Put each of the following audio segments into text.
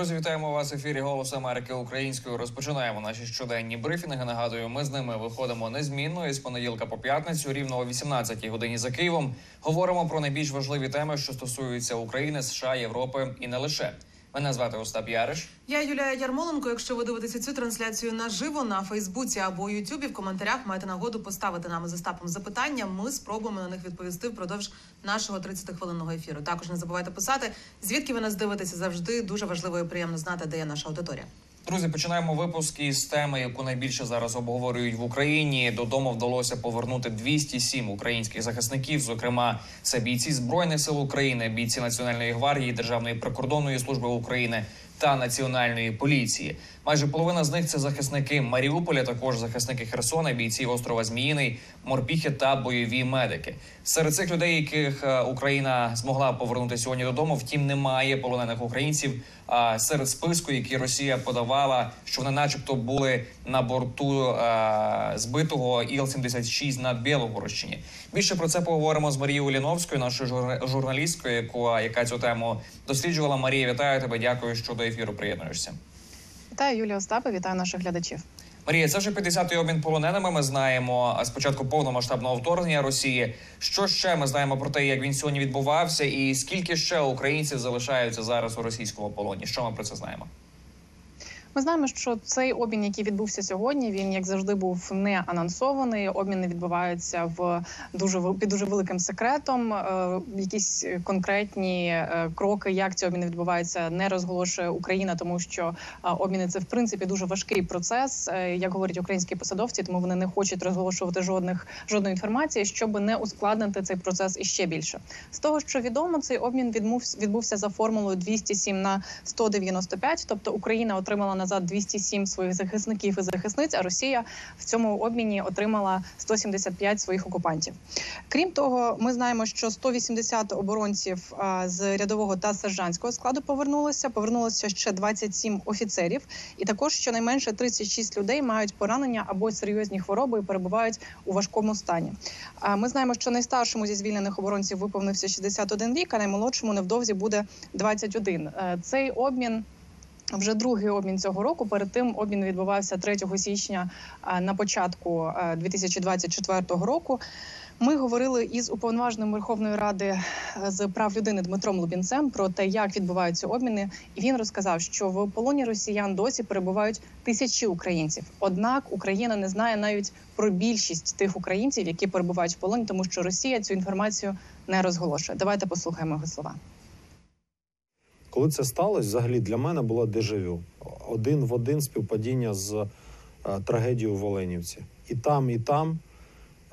Друзі, вітаємо вас в ефірі Голос Америки українською. Розпочинаємо наші щоденні брифінги. Нагадую, ми з ними виходимо незмінно із понеділка по п'ятницю, рівно о 18-й годині за Києвом. Говоримо про найбільш важливі теми, що стосуються України, США, Європи і не лише. Мене звати Остап Яриш. Я Юлія Ярмоленко. Якщо ви дивитеся цю трансляцію наживо на Фейсбуці або Ютубі, в коментарях маєте нагоду поставити нам з Остапом запитання. Ми спробуємо на них відповісти впродовж нашого 30-хвилинного ефіру. Також не забувайте писати, звідки ви нас дивитеся завжди. Дуже важливо і приємно знати, де є наша аудиторія. Друзі, починаємо випуск із теми, яку найбільше зараз обговорюють в Україні. Додому вдалося повернути 207 українських захисників. Зокрема, це бійці збройних сил України, бійці Національної гвардії, Державної прикордонної служби України та національної поліції. Майже половина з них це захисники Маріуполя, також захисники Херсона, бійці острова Зміїний, морпіхи та бойові медики. Серед цих людей, яких е, Україна змогла повернути сьогодні додому, втім немає полонених українців. А серед списку, який Росія подавала, що вони, начебто, були на борту е, збитого Іл-76 на Білогородщині. Більше про це поговоримо з Марією Уліновською, нашою жур- журналісткою, яка, яка цю тему досліджувала. Марія, вітаю тебе. Дякую, що до ефіру приєднуєшся. Вітаю Юлія Остапа, вітаю наших глядачів. Марія, це вже 50-й обмін полоненими. Ми знаємо з спочатку повномасштабного вторгнення Росії. Що ще ми знаємо про те, як він сьогодні відбувався, і скільки ще українців залишаються зараз у російському полоні? Що ми про це знаємо? Ми знаємо, що цей обмін, який відбувся сьогодні, він як завжди був не анонсований. Обміни відбуваються в дуже під дуже великим секретом. Е, якісь конкретні е, кроки, як ці обміни відбуваються, не розголошує Україна, тому що е, обміни це в принципі дуже важкий процес, як говорять українські посадовці, тому вони не хочуть розголошувати жодних жодної інформації, щоб не ускладнити цей процес іще більше. З того, що відомо, цей обмін відбувся за формулою 207 на 195, тобто Україна отримала назад 207 своїх захисників і захисниць, а Росія в цьому обміні отримала 175 своїх окупантів. Крім того, ми знаємо, що 180 оборонців з рядового та сержантського складу повернулися. Повернулося ще 27 офіцерів, і також щонайменше 36 людей мають поранення або серйозні хвороби і перебувають у важкому стані. Ми знаємо, що найстаршому зі звільнених оборонців виповнився 61 рік, а наймолодшому невдовзі буде 21. Е, Цей обмін. Вже другий обмін цього року. Перед тим обмін відбувався 3 січня на початку е, 2024 року. Ми говорили із уповноваженим Верховної Ради е, з прав людини Дмитром Лубінцем про те, як відбуваються обміни, і він розказав, що в полоні росіян досі перебувають тисячі українців. Однак Україна не знає навіть про більшість тих українців, які перебувають в полоні, тому що Росія цю інформацію не розголошує. Давайте послухаємо його слова. Коли це сталося, взагалі для мене було дежавю. Один в один співпадіння з е, трагедією в Оленівці. І там, і там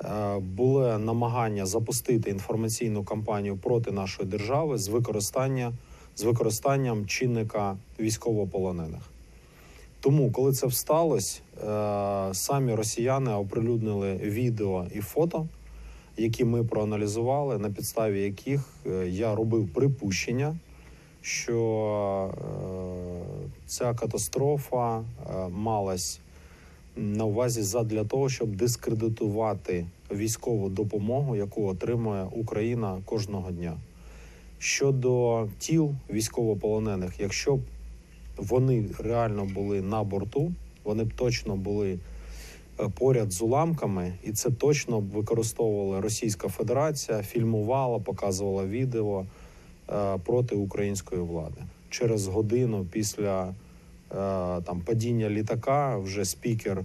е, було намагання запустити інформаційну кампанію проти нашої держави з використання з використанням чинника військовополонених. Тому, коли це всталося, е, самі росіяни оприлюднили відео і фото, які ми проаналізували, на підставі яких я робив припущення що е, ця катастрофа е, малась на увазі задля того, щоб дискредитувати військову допомогу, яку отримує Україна кожного дня. Щодо тіл військовополонених, якщо б вони реально були на борту, вони б точно були е, поряд з уламками, і це точно б використовувала Російська Федерація, фільмувала, показувала відео проти української влади. Через годину після е, там падіння літака вже спікер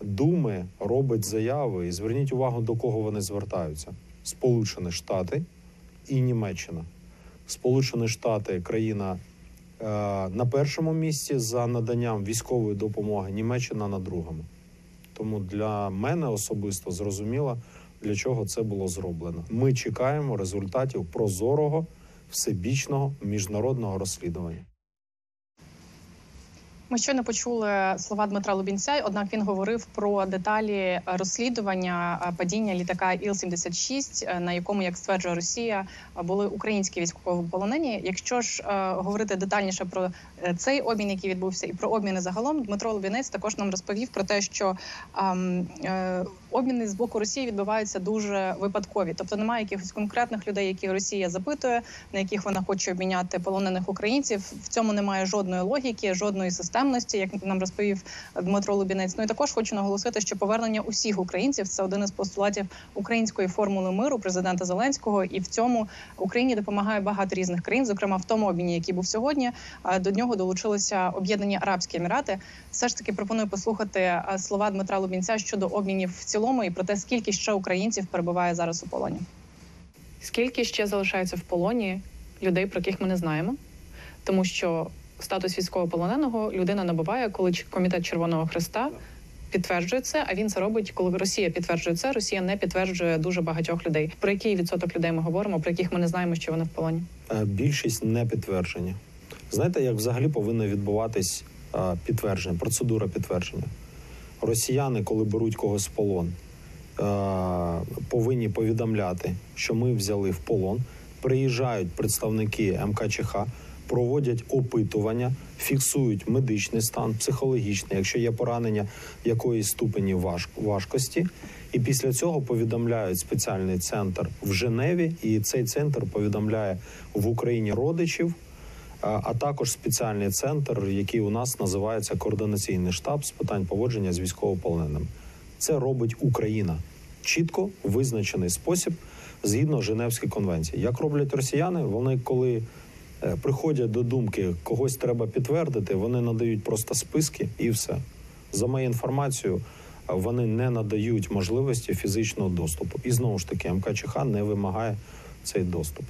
Думи робить заяви. І зверніть увагу, до кого вони звертаються: Сполучені Штати і Німеччина. Сполучені Штати країна е, на першому місці за наданням військової допомоги, Німеччина на другому. Тому для мене особисто зрозуміло, для чого це було зроблено. Ми чекаємо результатів прозорого, всебічного міжнародного розслідування. Ми щойно почули слова Дмитра Лубінця. Однак він говорив про деталі розслідування е, падіння літака Іл-76, е, на якому, як стверджує Росія, е, були українські військовополонені. Якщо ж е, говорити детальніше про е, цей обмін, який відбувся, і про обміни загалом, Дмитро Лубінець також нам розповів про те, що ем, е, обміни з боку Росії відбуваються дуже випадкові, тобто немає якихось конкретних людей, які Росія запитує, на яких вона хоче обміняти полонених українців. В цьому немає жодної логіки, жодної системності, як нам розповів Дмитро Лубінець. Ну і також хочу наголосити, що повернення усіх українців це один із постулатів української формули миру президента Зеленського, і в цьому Україні допомагає багато різних країн, зокрема в тому обміні, який був сьогодні. До нього долучилися Об'єднані Арабські Емірати. Все ж таки пропоную послухати слова Дмитра Лубінця щодо обмінів в цілому і про те, скільки ще українців перебуває зараз у полоні. Скільки ще залишається в полоні людей, про яких ми не знаємо, тому що статус військовополоненого людина набуває, коли комітет Червоного Христа підтверджує це. А він це робить, коли Росія підтверджує це. Росія не підтверджує дуже багатьох людей. Про який відсоток людей ми говоримо, про яких ми не знаємо, що вони в полоні. Е, Більшість не підтверджені. Знаєте, як взагалі повинно відбуватись е, підтвердження, процедура підтвердження? Росіяни, коли беруть когось в полон, е, повинні повідомляти, що ми взяли в полон. Приїжджають представники МКЧХ, проводять опитування, фіксують медичний стан, психологічний, якщо є поранення якоїсь ступені важ- важкості. І після цього повідомляють спеціальний центр в Женеві, і цей центр повідомляє в Україні родичів, а також спеціальний центр, який у нас називається координаційний штаб з питань поводження з військовополоненими. Це робить Україна чітко визначений спосіб згідно Женевської конвенції. Як роблять росіяни, вони коли приходять до думки, когось треба підтвердити, вони надають просто списки і все. За моєю інформацією, е, вони не надають можливості фізичного доступу. І знову ж таки, МКЧХ не вимагає цей доступ.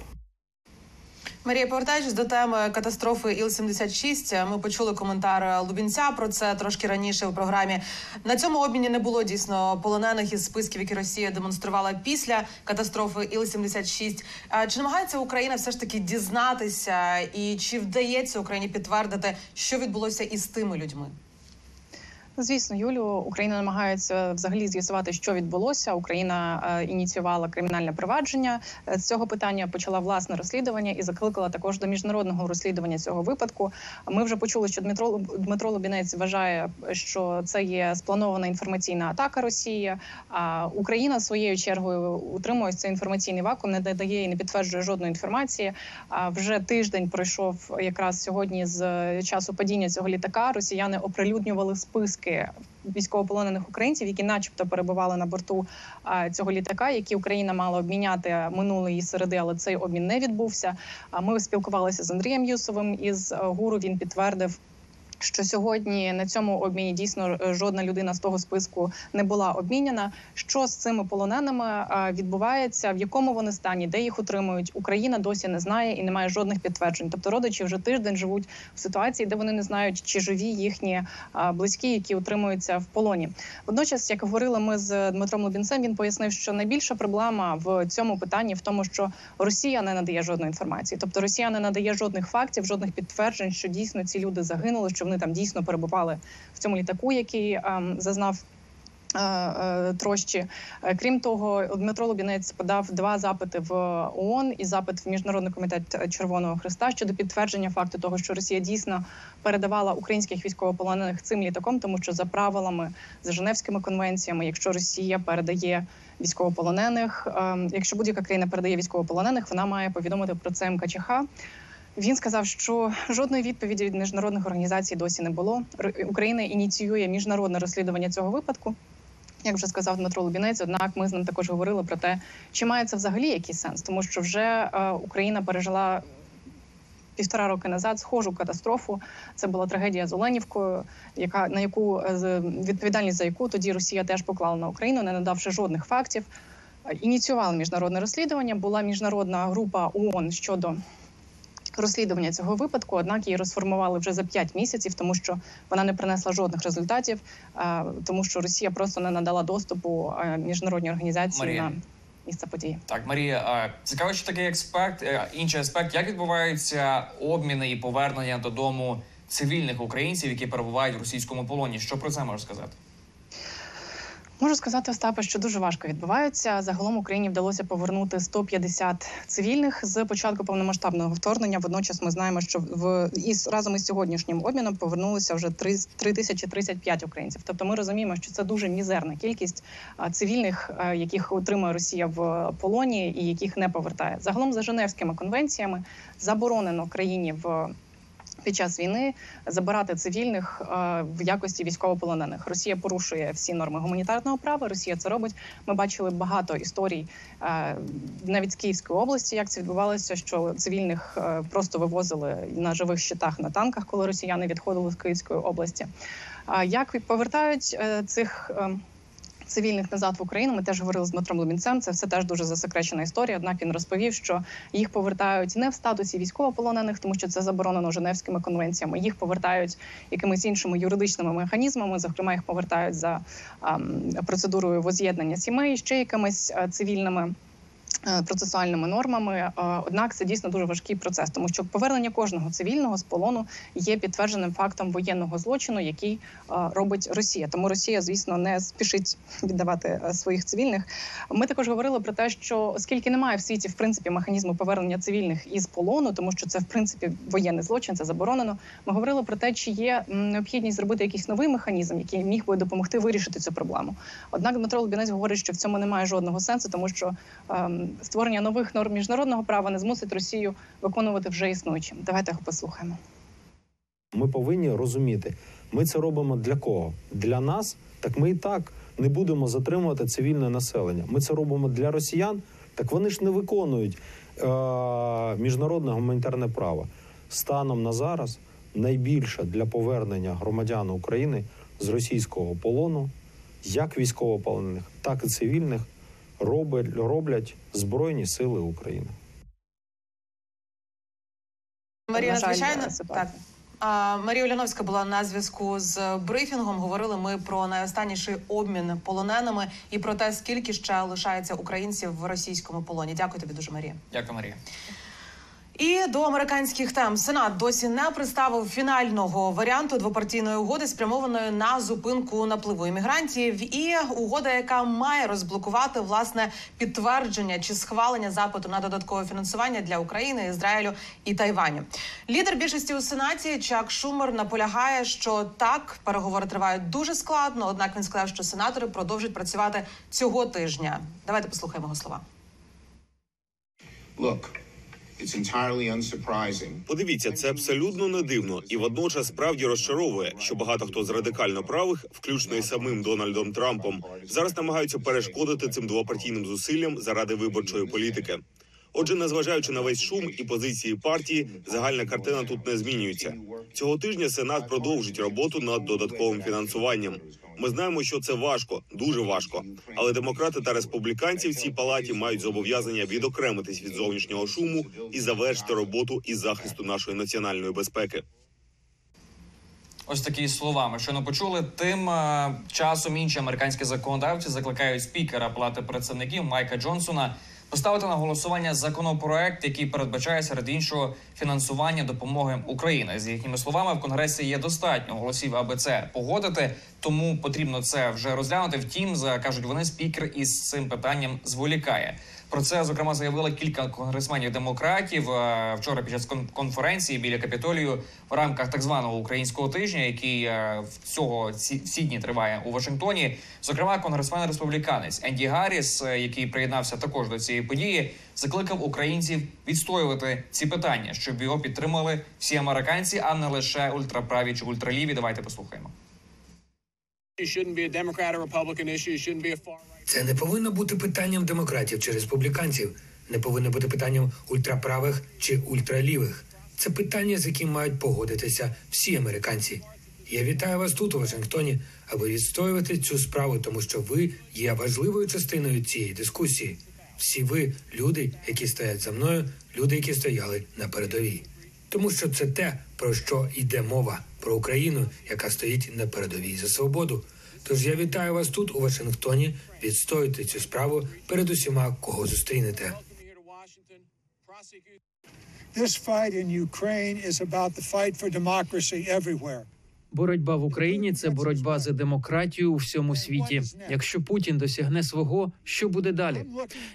Марія, повертаючись до теми катастрофи Іл-76, ми почули коментар Лубінця про це трошки раніше в програмі. На цьому обміні не було дійсно полонених із списків, які Росія демонструвала після катастрофи Іл-76. А Чи намагається Україна все ж таки дізнатися, і чи вдається Україні підтвердити, що відбулося із тими людьми? Звісно, Юлю, Україна намагається взагалі з'ясувати, що відбулося. Україна е, ініціювала кримінальне провадження Е, з цього питання, почала власне розслідування і закликала також до міжнародного розслідування цього випадку. Ми вже почули, що Дмитро Дмитро Лубінець вважає, що це є спланована інформаційна атака Росії. А Україна своєю чергою утримує цей інформаційний вакуум, не додає і не підтверджує жодної інформації. А вже тиждень пройшов якраз сьогодні з часу падіння цього літака. Росіяни оприлюднювали списки військовополонених українців, які, начебто, перебували на борту цього літака, які Україна мала обміняти минулої середи, але цей обмін не відбувся. А ми спілкувалися з Андрієм Юсовим із е, гуру. Він підтвердив. Що сьогодні на цьому обміні дійсно е, жодна людина з того списку не була обміняна. Що з цими полоненими е, відбувається, в якому вони стані, де їх утримують? Україна досі не знає і не має жодних підтверджень. Тобто родичі вже тиждень живуть в ситуації, де вони не знають, чи живі їхні е, близькі, які утримуються в полоні. Водночас, як говорили ми з Дмитром Лубінцем, він пояснив, що найбільша проблема в цьому питанні в тому, що Росія не надає жодної інформації, тобто Росія не надає жодних фактів, жодних підтверджень, що дійсно ці люди загинули, що вони там дійсно перебували в цьому літаку, який ем, зазнав. е, е, Трощі, Е, крім того, Дмитро Лубінець подав два запити в ООН і запит в міжнародний комітет Червоного Христа щодо підтвердження факту того, що Росія дійсно передавала українських військовополонених цим літаком, тому що за правилами за Женевськими конвенціями, якщо Росія передає військовополонених, ем, якщо будь-яка країна передає військовополонених, вона має повідомити про це МКЧХ. Він сказав, що жодної відповіді від міжнародних організацій досі не було. Україна ініціює міжнародне розслідування цього випадку. Як вже сказав Дмитро Лубінець, однак ми з ним також говорили про те, чи має це взагалі якийсь сенс, тому що вже е, Україна пережила півтора роки назад схожу катастрофу. Це була трагедія з Оленівкою, яка на яку е, відповідальність за яку тоді Росія теж поклала на Україну, не надавши жодних фактів. Ініціювали міжнародне розслідування. Була міжнародна група ООН щодо розслідування цього випадку. Однак її розформували вже за 5 місяців, тому що вона не принесла жодних результатів, е, тому що Росія просто не надала доступу е, міжнародній організації Марія. на місце події. Так, Марія, цікаво, що такий аспект, е, інший аспект, як відбуваються обміни і повернення додому цивільних українців, які перебувають в російському полоні. Що про це можеш сказати? Можу сказати, Остапе, що дуже важко відбувається. Загалом Україні вдалося повернути 150 цивільних з початку повномасштабного вторгнення. Водночас ми знаємо, що в із разом із сьогоднішнім обміном повернулося вже 3 3035 українців. Тобто, ми розуміємо, що це дуже мізерна кількість цивільних, яких утримує Росія в полоні і яких не повертає. Загалом за Женевськими конвенціями заборонено країні в. Під час війни забирати цивільних е, в якості військовополонених. Росія порушує всі норми гуманітарного права. Росія це робить. Ми бачили багато історій е, навіть з Київської області, як це відбувалося, що цивільних е, просто вивозили на живих щитах на танках, коли росіяни відходили з Київської області. Як повертають цих е, цивільних назад в Україну. Ми теж говорили з Дмитром Лубінцем. Це все теж дуже засекречена історія. Однак він розповів, що їх повертають не в статусі військовополонених, тому що це заборонено Женевськими конвенціями. Їх повертають якимись іншими юридичними механізмами. Зокрема, їх повертають за ам, процедурою воз'єднання сімей, ще якимись а, цивільними. Е, Процесуальними нормами, Е, однак це дійсно дуже важкий процес, тому що повернення кожного цивільного з полону є підтвердженим фактом воєнного злочину, який е, робить Росія. Тому Росія, звісно, не спішить віддавати своїх цивільних. Ми також говорили про те, що оскільки немає в світі в принципі механізму повернення цивільних із полону, тому що це в принципі воєнний злочин, це заборонено. Ми говорили про те, чи є необхідність зробити якийсь новий механізм, який міг би допомогти вирішити цю проблему. Однак Дмитро Лубінець говорить, що в цьому немає жодного сенсу, тому що ем, створення нових норм міжнародного права не змусить Росію виконувати вже існуючим. Давайте його послухаємо. Ми повинні розуміти, ми це робимо для кого? Для нас, так ми і так не будемо затримувати цивільне населення. Ми це робимо для росіян, так вони ж не виконують е- міжнародне гуманітарне право. Станом на зараз найбільше для повернення громадян України з російського полону, як військовополонених, так і цивільних, роблять, роблять Збройні Сили України. Марія ситуація. так. А, Марія Уляновська була на зв'язку з брифінгом. Говорили ми про найостанніший обмін полоненими і про те, скільки ще лишається українців в російському полоні. Дякую тобі дуже, Марія. Дякую, Марія. І до американських тем Сенат досі не представив фінального варіанту двопартійної угоди, спрямованої на зупинку напливу іммігрантів, і угода, яка має розблокувати власне підтвердження чи схвалення запиту на додаткове фінансування для України, Ізраїлю і Тайваню. Лідер більшості у сенаті Чак Шумер наполягає, що так переговори тривають дуже складно. Однак він сказав, що сенатори продовжать працювати цього тижня. Давайте послухаємо його слова. Look, it's entirely. Подивіться, це абсолютно не дивно і водночас справді розчаровує, що багато хто з радикально правих, включно і самим Дональдом Трампом, зараз намагаються перешкодити цим двопартійним зусиллям заради виборчої політики. Отже, незважаючи на весь шум і позиції партії, загальна картина тут не змінюється. Цього тижня Сенат продовжить роботу над додатковим фінансуванням. Ми знаємо, що це важко, дуже важко. Але демократи та республіканці в цій палаті мають зобов'язання відокремитись від зовнішнього шуму і завершити роботу із захисту нашої національної безпеки. Ось такі слова ми щойно почули. Тим е, часом інші американські законодавці закликають спікера Палати представників Майка Джонсона поставити на голосування законопроект, який передбачає серед іншого фінансування допомоги України. З їхніми словами, в конгресі є достатньо голосів, аби це погодити. Тому потрібно це вже розглянути. Втім, за кажуть вони, спікер із цим питанням зволікає. Про це зокрема заявили кілька конгресменів демократів е, вчора під час конференції біля капітолію в рамках так званого українського тижня, який е, цього всі дні триває у Вашингтоні. Зокрема, конгресмен республіканець Енді Гарріс, е, який приєднався також до цієї події, закликав українців відстоювати ці питання, щоб його підтримали всі американці, а не лише ультраправі чи ультраліві. Давайте послухаємо. Це не повинно бути питанням демократів чи республіканців, не повинно бути питанням ультраправих чи ультралівих. Це питання, з яким мають погодитися всі американці. Я вітаю вас тут, у Вашингтоні, аби відстоювати цю справу, тому що ви є важливою частиною цієї дискусії. Всі ви люди, які стоять за мною, люди, які стояли на передовій. Тому що це те, про що йде мова про Україну, яка стоїть на передовій за свободу. Тож я вітаю вас тут, у Вашингтоні, Відстоюйте цю справу перед усіма, кого зустрінете. This fight in Ukraine is about the fight for democracy everywhere. Боротьба в Україні це боротьба за демократію у всьому світі. Якщо Путін досягне свого, що буде далі?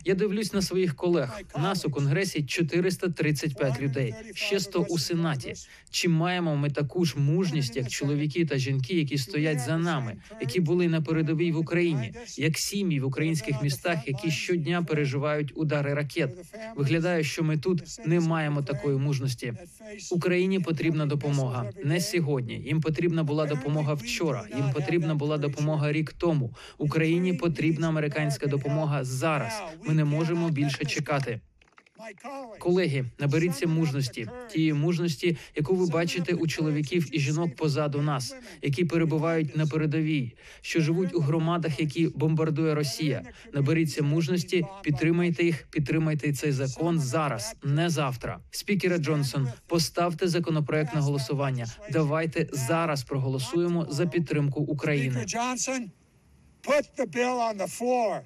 Я дивлюсь на своїх колег. Нас у конгресі 435 людей, ще 100 у сенаті. Чи маємо ми таку ж мужність, як чоловіки та жінки, які стоять за нами, які були на передовій в Україні, як сім'ї в українських містах, які щодня переживають удари ракет? Виглядає, що ми тут не маємо такої мужності. Україні потрібна допомога не сьогодні. Їм потрібна була допомога вчора. Їм потрібна була допомога рік тому. Україні потрібна американська допомога зараз. Ми не можемо більше чекати. Колеги, наберіться мужності, тієї мужності, яку ви бачите у чоловіків і жінок позаду нас, які перебувають на передовій, що живуть у громадах, які бомбардує Росія. Наберіться мужності, підтримайте їх, підтримайте цей закон зараз, не завтра. Спікере Джонсон, поставте законопроект на голосування. Давайте зараз проголосуємо за підтримку України. Put the bill on the floor.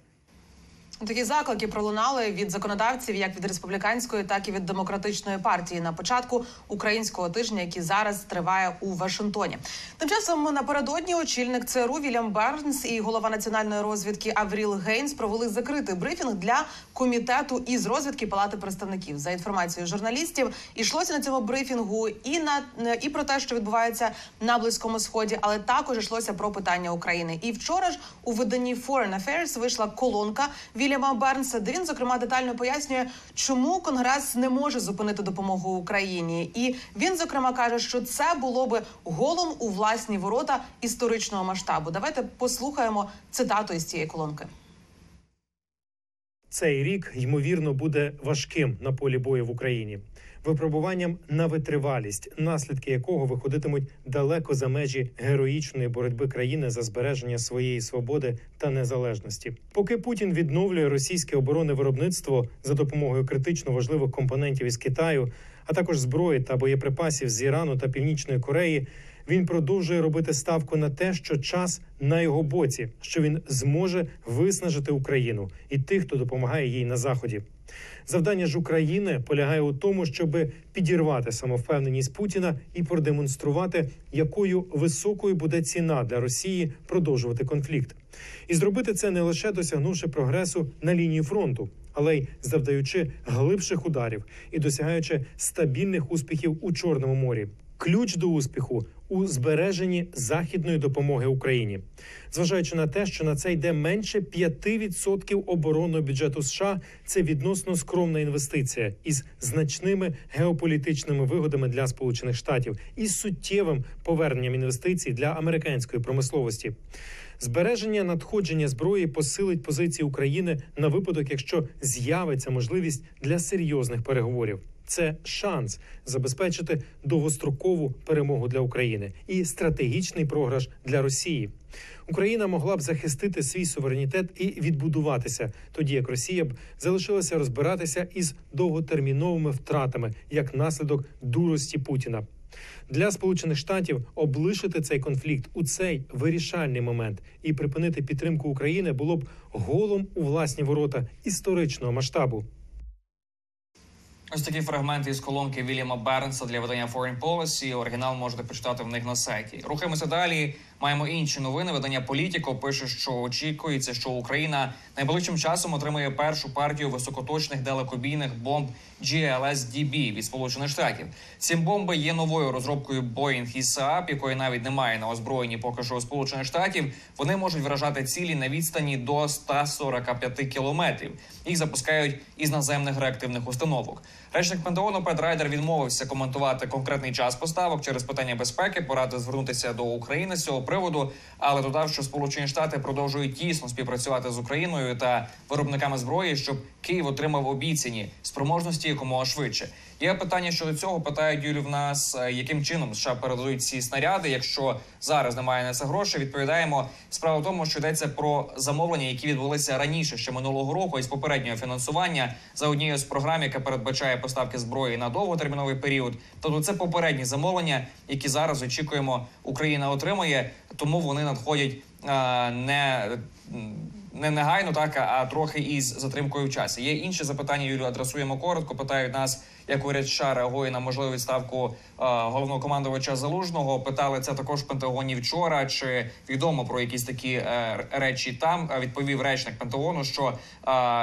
Такі заклики пролунали від законодавців як від республіканської, так і від демократичної партії на початку українського тижня, який зараз триває у Вашингтоні. Тим часом напередодні очільник ЦРУ Вільям Бернс і голова національної розвідки Авріл Гейнс провели закритий брифінг для комітету із розвідки Палати представників. За інформацією журналістів, ішлося на цьому брифінгу і на і про те, що відбувається на близькому сході, але також йшлося про питання України. І вчора ж у виданні Foreign Affairs вийшла колонка Вільяма Бернса, де він зокрема детально пояснює, чому Конгрес не може зупинити допомогу Україні. І він зокрема каже, що це було би голом у власні ворота історичного масштабу. Давайте послухаємо цитату із цієї колонки. Цей рік ймовірно буде важким на полі бою в Україні, випробуванням на витривалість, наслідки якого виходитимуть далеко за межі героїчної боротьби країни за збереження своєї свободи та незалежності. Поки Путін відновлює російське оборонне виробництво за допомогою критично важливих компонентів із Китаю, а також зброї та боєприпасів з Ірану та Північної Кореї. Він продовжує робити ставку на те, що час на його боці, що він зможе виснажити Україну і тих, хто допомагає їй на заході. Завдання ж України полягає у тому, щоб підірвати самовпевненість Путіна і продемонструвати, якою високою буде ціна для Росії продовжувати конфлікт, і зробити це не лише досягнувши прогресу на лінії фронту, але й завдаючи глибших ударів і досягаючи стабільних успіхів у Чорному морі. Ключ до успіху у збереженні західної допомоги Україні, зважаючи на те, що на це йде менше 5% оборонного бюджету США, це відносно скромна інвестиція із значними геополітичними вигодами для Сполучених Штатів і суттєвим поверненням інвестицій для американської промисловості. Збереження надходження зброї посилить позиції України на випадок, якщо з'явиться можливість для серйозних переговорів. Це шанс забезпечити довгострокову перемогу для України і стратегічний програш для Росії. Україна могла б захистити свій суверенітет і відбудуватися, тоді як Росія б залишилася розбиратися із довготерміновими втратами як наслідок дурості Путіна. Для сполучених штатів облишити цей конфлікт у цей вирішальний момент і припинити підтримку України було б голом у власні ворота історичного масштабу. Ось такі фрагменти із колонки Вільяма Бернса для видання Foreign Policy. Оригінал можете почитати в них на сайті. Рухаємося далі. Маємо інші новини. Видання Політіко пише, що очікується, що Україна найближчим часом отримає першу партію високоточних далекобійних бомб GLSDB від Сполучених Штатів. Ці бомби є новою розробкою Boeing і Saab, якої навіть немає на озброєнні поки що у Сполучених Штатів. Вони можуть вражати цілі на відстані до 145 кілометрів. Їх запускають із наземних реактивних установок. Речник Пентагону Пет Райдер відмовився коментувати конкретний час поставок через питання безпеки. Порадив звернутися до України з цього приводу, але додав, що Сполучені Штати продовжують тісно співпрацювати з Україною та виробниками зброї, щоб Київ отримав обіцяні спроможності якомога швидше. Є питання щодо цього. Питають Юлі в нас, е, яким чином США передають ці снаряди. Якщо зараз немає на це грошей, відповідаємо. Справа в тому, що йдеться про замовлення, які відбулися раніше ще минулого року, із попереднього фінансування за однією з програм, яка передбачає поставки зброї на довготерміновий період. Тобто це попередні замовлення, які зараз очікуємо, Україна отримає, тому вони надходять е, не не негайно, так а трохи із затримкою в часі. Є інші запитання. Юлію адресуємо коротко. Питають нас, як уряд США реагує на можливу відставку е, головного командувача залужного. Питали це також в Пентагоні вчора. Чи відомо про якісь такі е, речі там? Е, Відповів речник Пентагону, що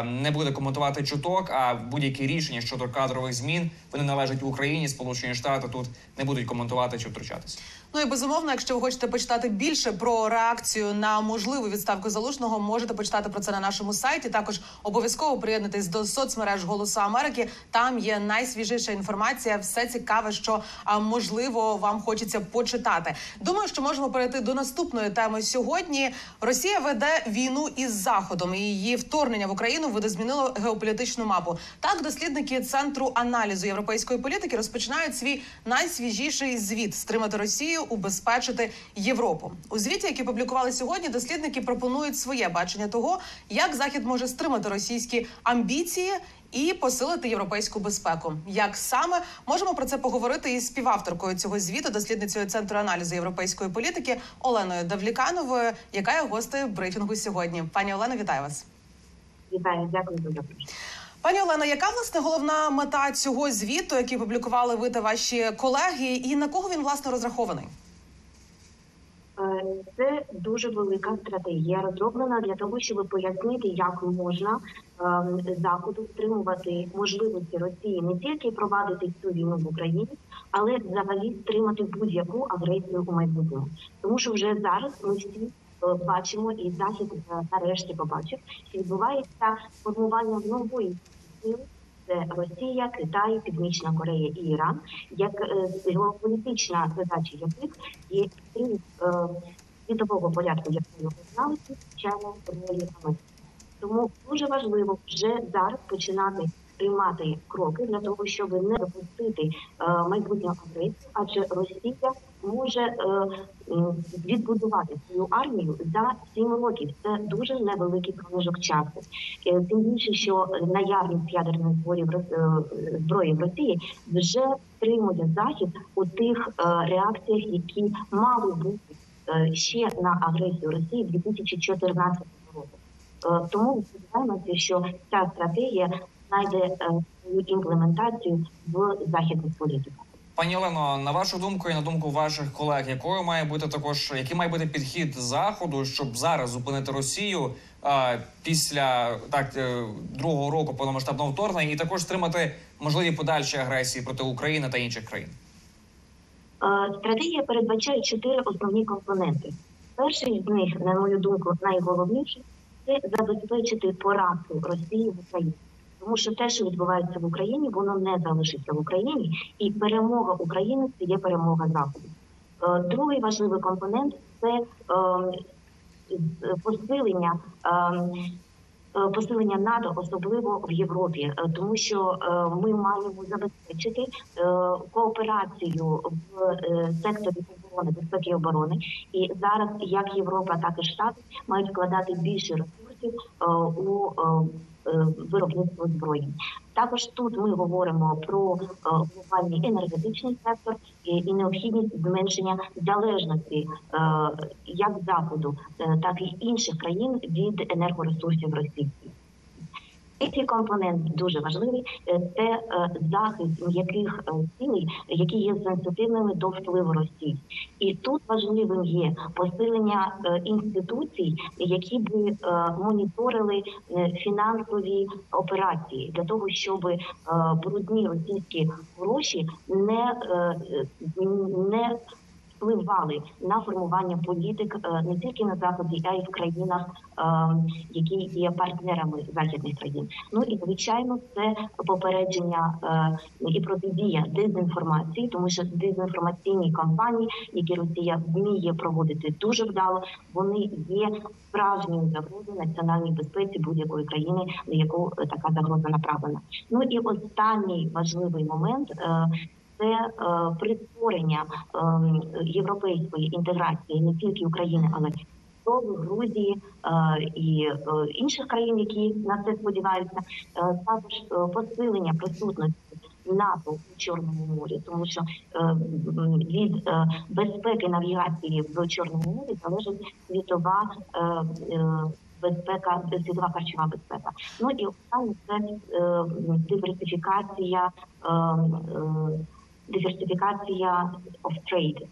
не буде коментувати чуток, а будь-які рішення щодо кадрових змін вони належать Україні. Сполучені Штати тут не будуть коментувати чи втручатися. Ну і безумовно, якщо ви хочете почитати більше про реакцію на можливу відставку залужного, можете почитати про це на нашому сайті. Також обов'язково приєднатись до соцмереж Голосу Америки. Там є найсвіжіша інформація. Все цікаве, що можливо вам хочеться почитати. Думаю, що можемо перейти до наступної теми сьогодні. Росія веде війну із заходом, і її вторгнення в Україну видозмінило геополітичну мапу. Так, дослідники центру аналізу європейської політики розпочинають свій найсвіжіший звіт стримати Росію, убезпечити Європу. У звіті, який публікували сьогодні, дослідники пропонують своє бачення того, як захід може стримати російські амбіції. І посилити європейську безпеку. Як саме можемо про це поговорити із співавторкою цього звіту, дослідницею центру аналізу європейської політики Оленою Давлікановою, яка є гостею брифінгу сьогодні. Пані Олено, вітаю вас. Вітаю, дякую за запрошення. Пані Олено, яка власне головна мета цього звіту, який публікували ви та ваші колеги, і на кого він власне розрахований? Е, Це дуже велика стратегія, розроблена для того, щоб пояснити, як можна ем, заходу стримувати можливості Росії не тільки провадити цю війну в Україні, але взагалі стримати будь-яку агресію у майбутньому. Тому що вже зараз ми всі бачимо, і захід е, нарешті побачив, що відбувається формування нової сили. Це Росія, Китай, Північна Корея і Іран, як е, геополітична задача яких є підтримка е, світового порядку, якої ви знали, звичайно, Америки. Тому дуже важливо вже зараз починати приймати кроки для того, щоб не допустити е, майбутню агресію, адже Росія може е, відбудувати свою армію за сім років. Це дуже невеликий проміжок часу. Е, Тим більше, що наявність ядерних зборів зброї в Росії вже стримує захід у тих реакціях, які мали бути ще на агресію Росії 2014 року. Тому сподіваємося, що ця стратегія знайде е, свою імплементацію в західних політиках. Пані Олено, на вашу думку і на думку ваших колег, якою має бути також який має бути підхід заходу, щоб зараз зупинити Росію а, після так е, другого року повномасштабного вторгнення, і також стримати можливі подальші агресії проти України та інших країн? Е, Стратегія передбачає чотири основні компоненти. Перший з них, на мою думку, найголовніший це забезпечити поразку Росії в Україні. Тому що те, що відбувається в Україні, воно не залишиться в Україні, і перемога України це є перемога Заходу. Е, Другий важливий компонент це е, посилення. е, е, Посилення НАТО, особливо в Європі, е, тому що ми маємо забезпечити кооперацію в секторі оборони, безпеки і оборони. І зараз як Європа, так і Штати мають вкладати більше ресурсів у виробництво зброї. Також тут ми говоримо про е, глобальний енергетичний сектор і, необхідність зменшення залежності е, як заходу, е, так і інших країн від енергоресурсів Росії. Третій компонент дуже важливий е, це е, захист м'яких е, цілей, які є сенситивними до впливу Росії. І тут важливим є посилення інституцій, які би моніторили фінансові операції для того, щоб брудні російські гроші не, не впливали на формування політик е, не тільки на заході, а й в країнах, е, які є партнерами західних країн. Ну і звичайно, це попередження е, і протидія дезінформації, тому що дезінформаційні кампанії, які Росія вміє проводити дуже вдало, вони є справжньою загрозою національній безпеці будь-якої країни, на яку така загроза направлена. Ну і останній важливий момент. Це е, прискорення е, європейської інтеграції не тільки України, але й Грузії е, і е, інших країн, які на це сподіваються. Також посилення присутності НАТО у Чорному морі, тому що е, від е, безпеки навігації в Чорному морі залежить світова е, е, безпека, світова харчова безпека. Ну і останнє це е, диверсифікація. Е, е, Диверсифікація of trade е,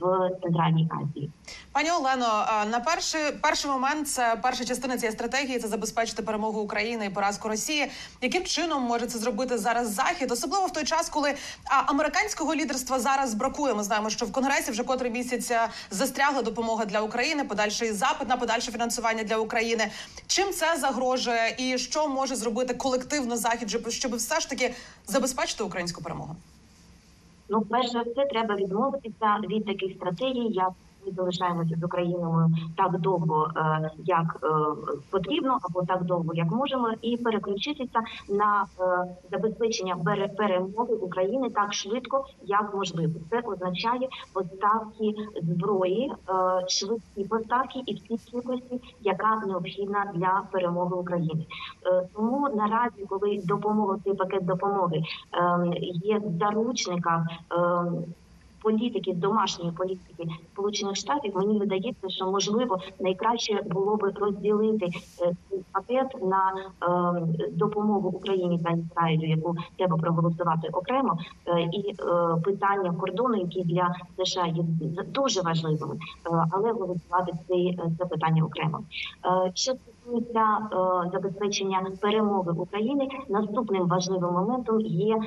в Центральній Азії. Пані Олено, е, на перший перший момент це перша частина цієї стратегії це забезпечити перемогу України і поразку Росії. Яким чином може це зробити зараз Захід, особливо в той час, коли американського лідерства зараз бракує. Ми знаємо, що в конгресі вже котрий місяць е, застрягла допомога для України, подальший запит на подальше фінансування для України. Чим це загрожує, і що може зробити колективно захід, щоб все ж таки забезпечити українську перемогу? Ну, перш за все, треба відмовитися від таких стратегій, як ми залишаємося з Україною так довго, е, як е, потрібно, або так довго, як можемо, і переключитися на е, забезпечення перемоги України так швидко, як можливо. Це означає поставки зброї, швидкі поставки і всі кількості, яка необхідна для перемоги України. Тому наразі, коли допомога цей пакет допомоги е, є в заручниках. Політики домашньої політики Сполучених Штатів мені видається, що можливо найкраще було би розділити е, пакет на е, допомогу Україні та Ізраїлю, яку треба проголосувати окремо, е, і е, питання кордону, які для США є дуже важливими, але голосувати це питання окремо. Що стосується забезпечення перемоги України, наступним важливим моментом є е,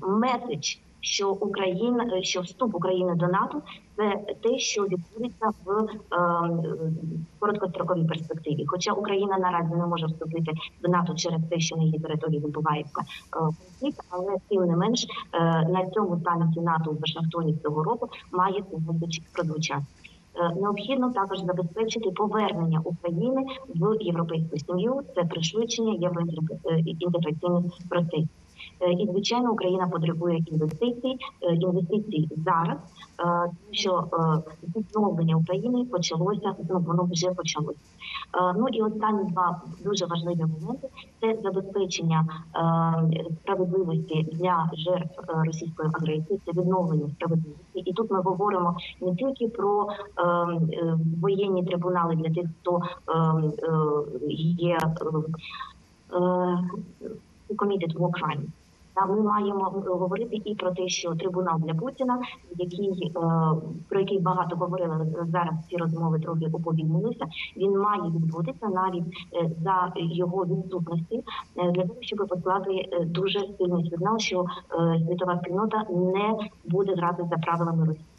меседж. Що Україна, е, що вступ України до НАТО це те, що відбудеться в е, короткостроковій перспективі. Хоча Україна наразі не може вступити в НАТО через те, що на її території відбувається е, конфлікт, але тим не менш на цьому саміті НАТО у Вашингтоні цього року має прозвучати. Необхідно також забезпечити повернення України в європейську сім'ю. Це пришвидшення євроінтеграційних процесів. Е, І звичайно, Україна потребує інвестицій, е, інвестицій зараз, е, тому що відновлення України почалося. Ну воно вже почалося. Ну і останні два дуже важливі моменти це забезпечення справедливості для жертв російської агресії, це відновлення справедливості. І тут ми говоримо не тільки про воєнні трибунали для тих, хто є committed war crime. Та ми маємо е, говорити і про те, що трибунал для Путіна, який е, про який багато говорили зараз. Ці розмови трохи уповільнилися. Він має відбутися навіть е, за його відсутності е, для того, щоб послати е, дуже сильний сигнал, що е, світова спільнота не буде грати за правилами Росії.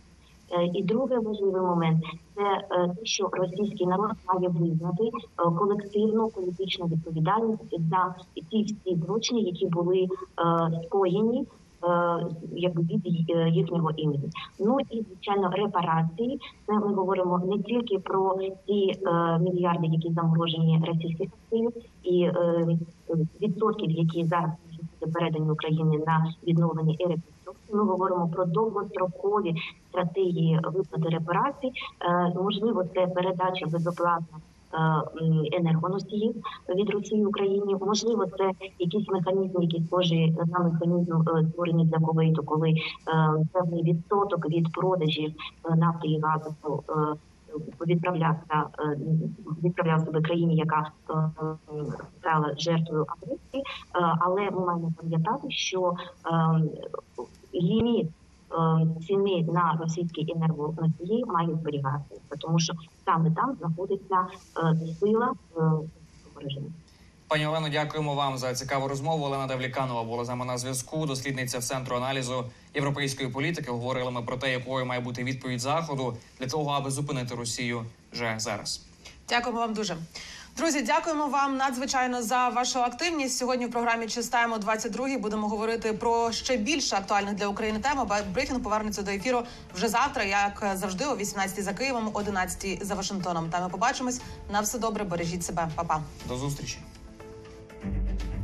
Е, І другий важливий момент це е, те, що російський народ має визнати е, колективну політичну відповідальність за ті всі злочини, які були скоєні. Якби від їхнього імені, ну і звичайно репарації. Це ми говоримо не тільки про ті е, мільярди, які заморожені російських активів, і е, відсотків, які зараз бути передані Україні на відновлення і реконструкцію. Ми говоримо про довгострокові стратегії виплати репарацій. Е, можливо, це передача безоплатна е, енергоносіїв від Росії Україні. Можливо, це якісь механізми, які схожі на механізм е, створені для Кувейту, коли певний відсоток від продажів нафти і газу. Е, Відправлявся відправляв себе країні, яка е, стала жертвою агресії, Е, але ми маємо пам'ятати, що е, ліміт е, ціни на російські енергоносії має зберігатися, тому що саме там знаходиться е, сила в режиму. Пані Олено, дякуємо вам за цікаву розмову. Олена Давліканова була з нами на зв'язку. Дослідниця центру аналізу європейської політики. Говорили ми про те, якою має бути відповідь заходу для того, аби зупинити Росію вже зараз. Дякуємо вам дуже. Друзі, дякуємо вам надзвичайно за вашу активність. Сьогодні в програмі Чистаємо 22 Будемо говорити про ще більше актуальних для України тем. Брифінг повернеться до ефіру вже завтра, як завжди, о 18 за Києвом, 11 за Вашингтоном. Та ми побачимось. На все добре, бережіть себе, Па-па. До зустрічі.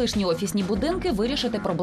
Колишні офісні будинки вирішити проблему?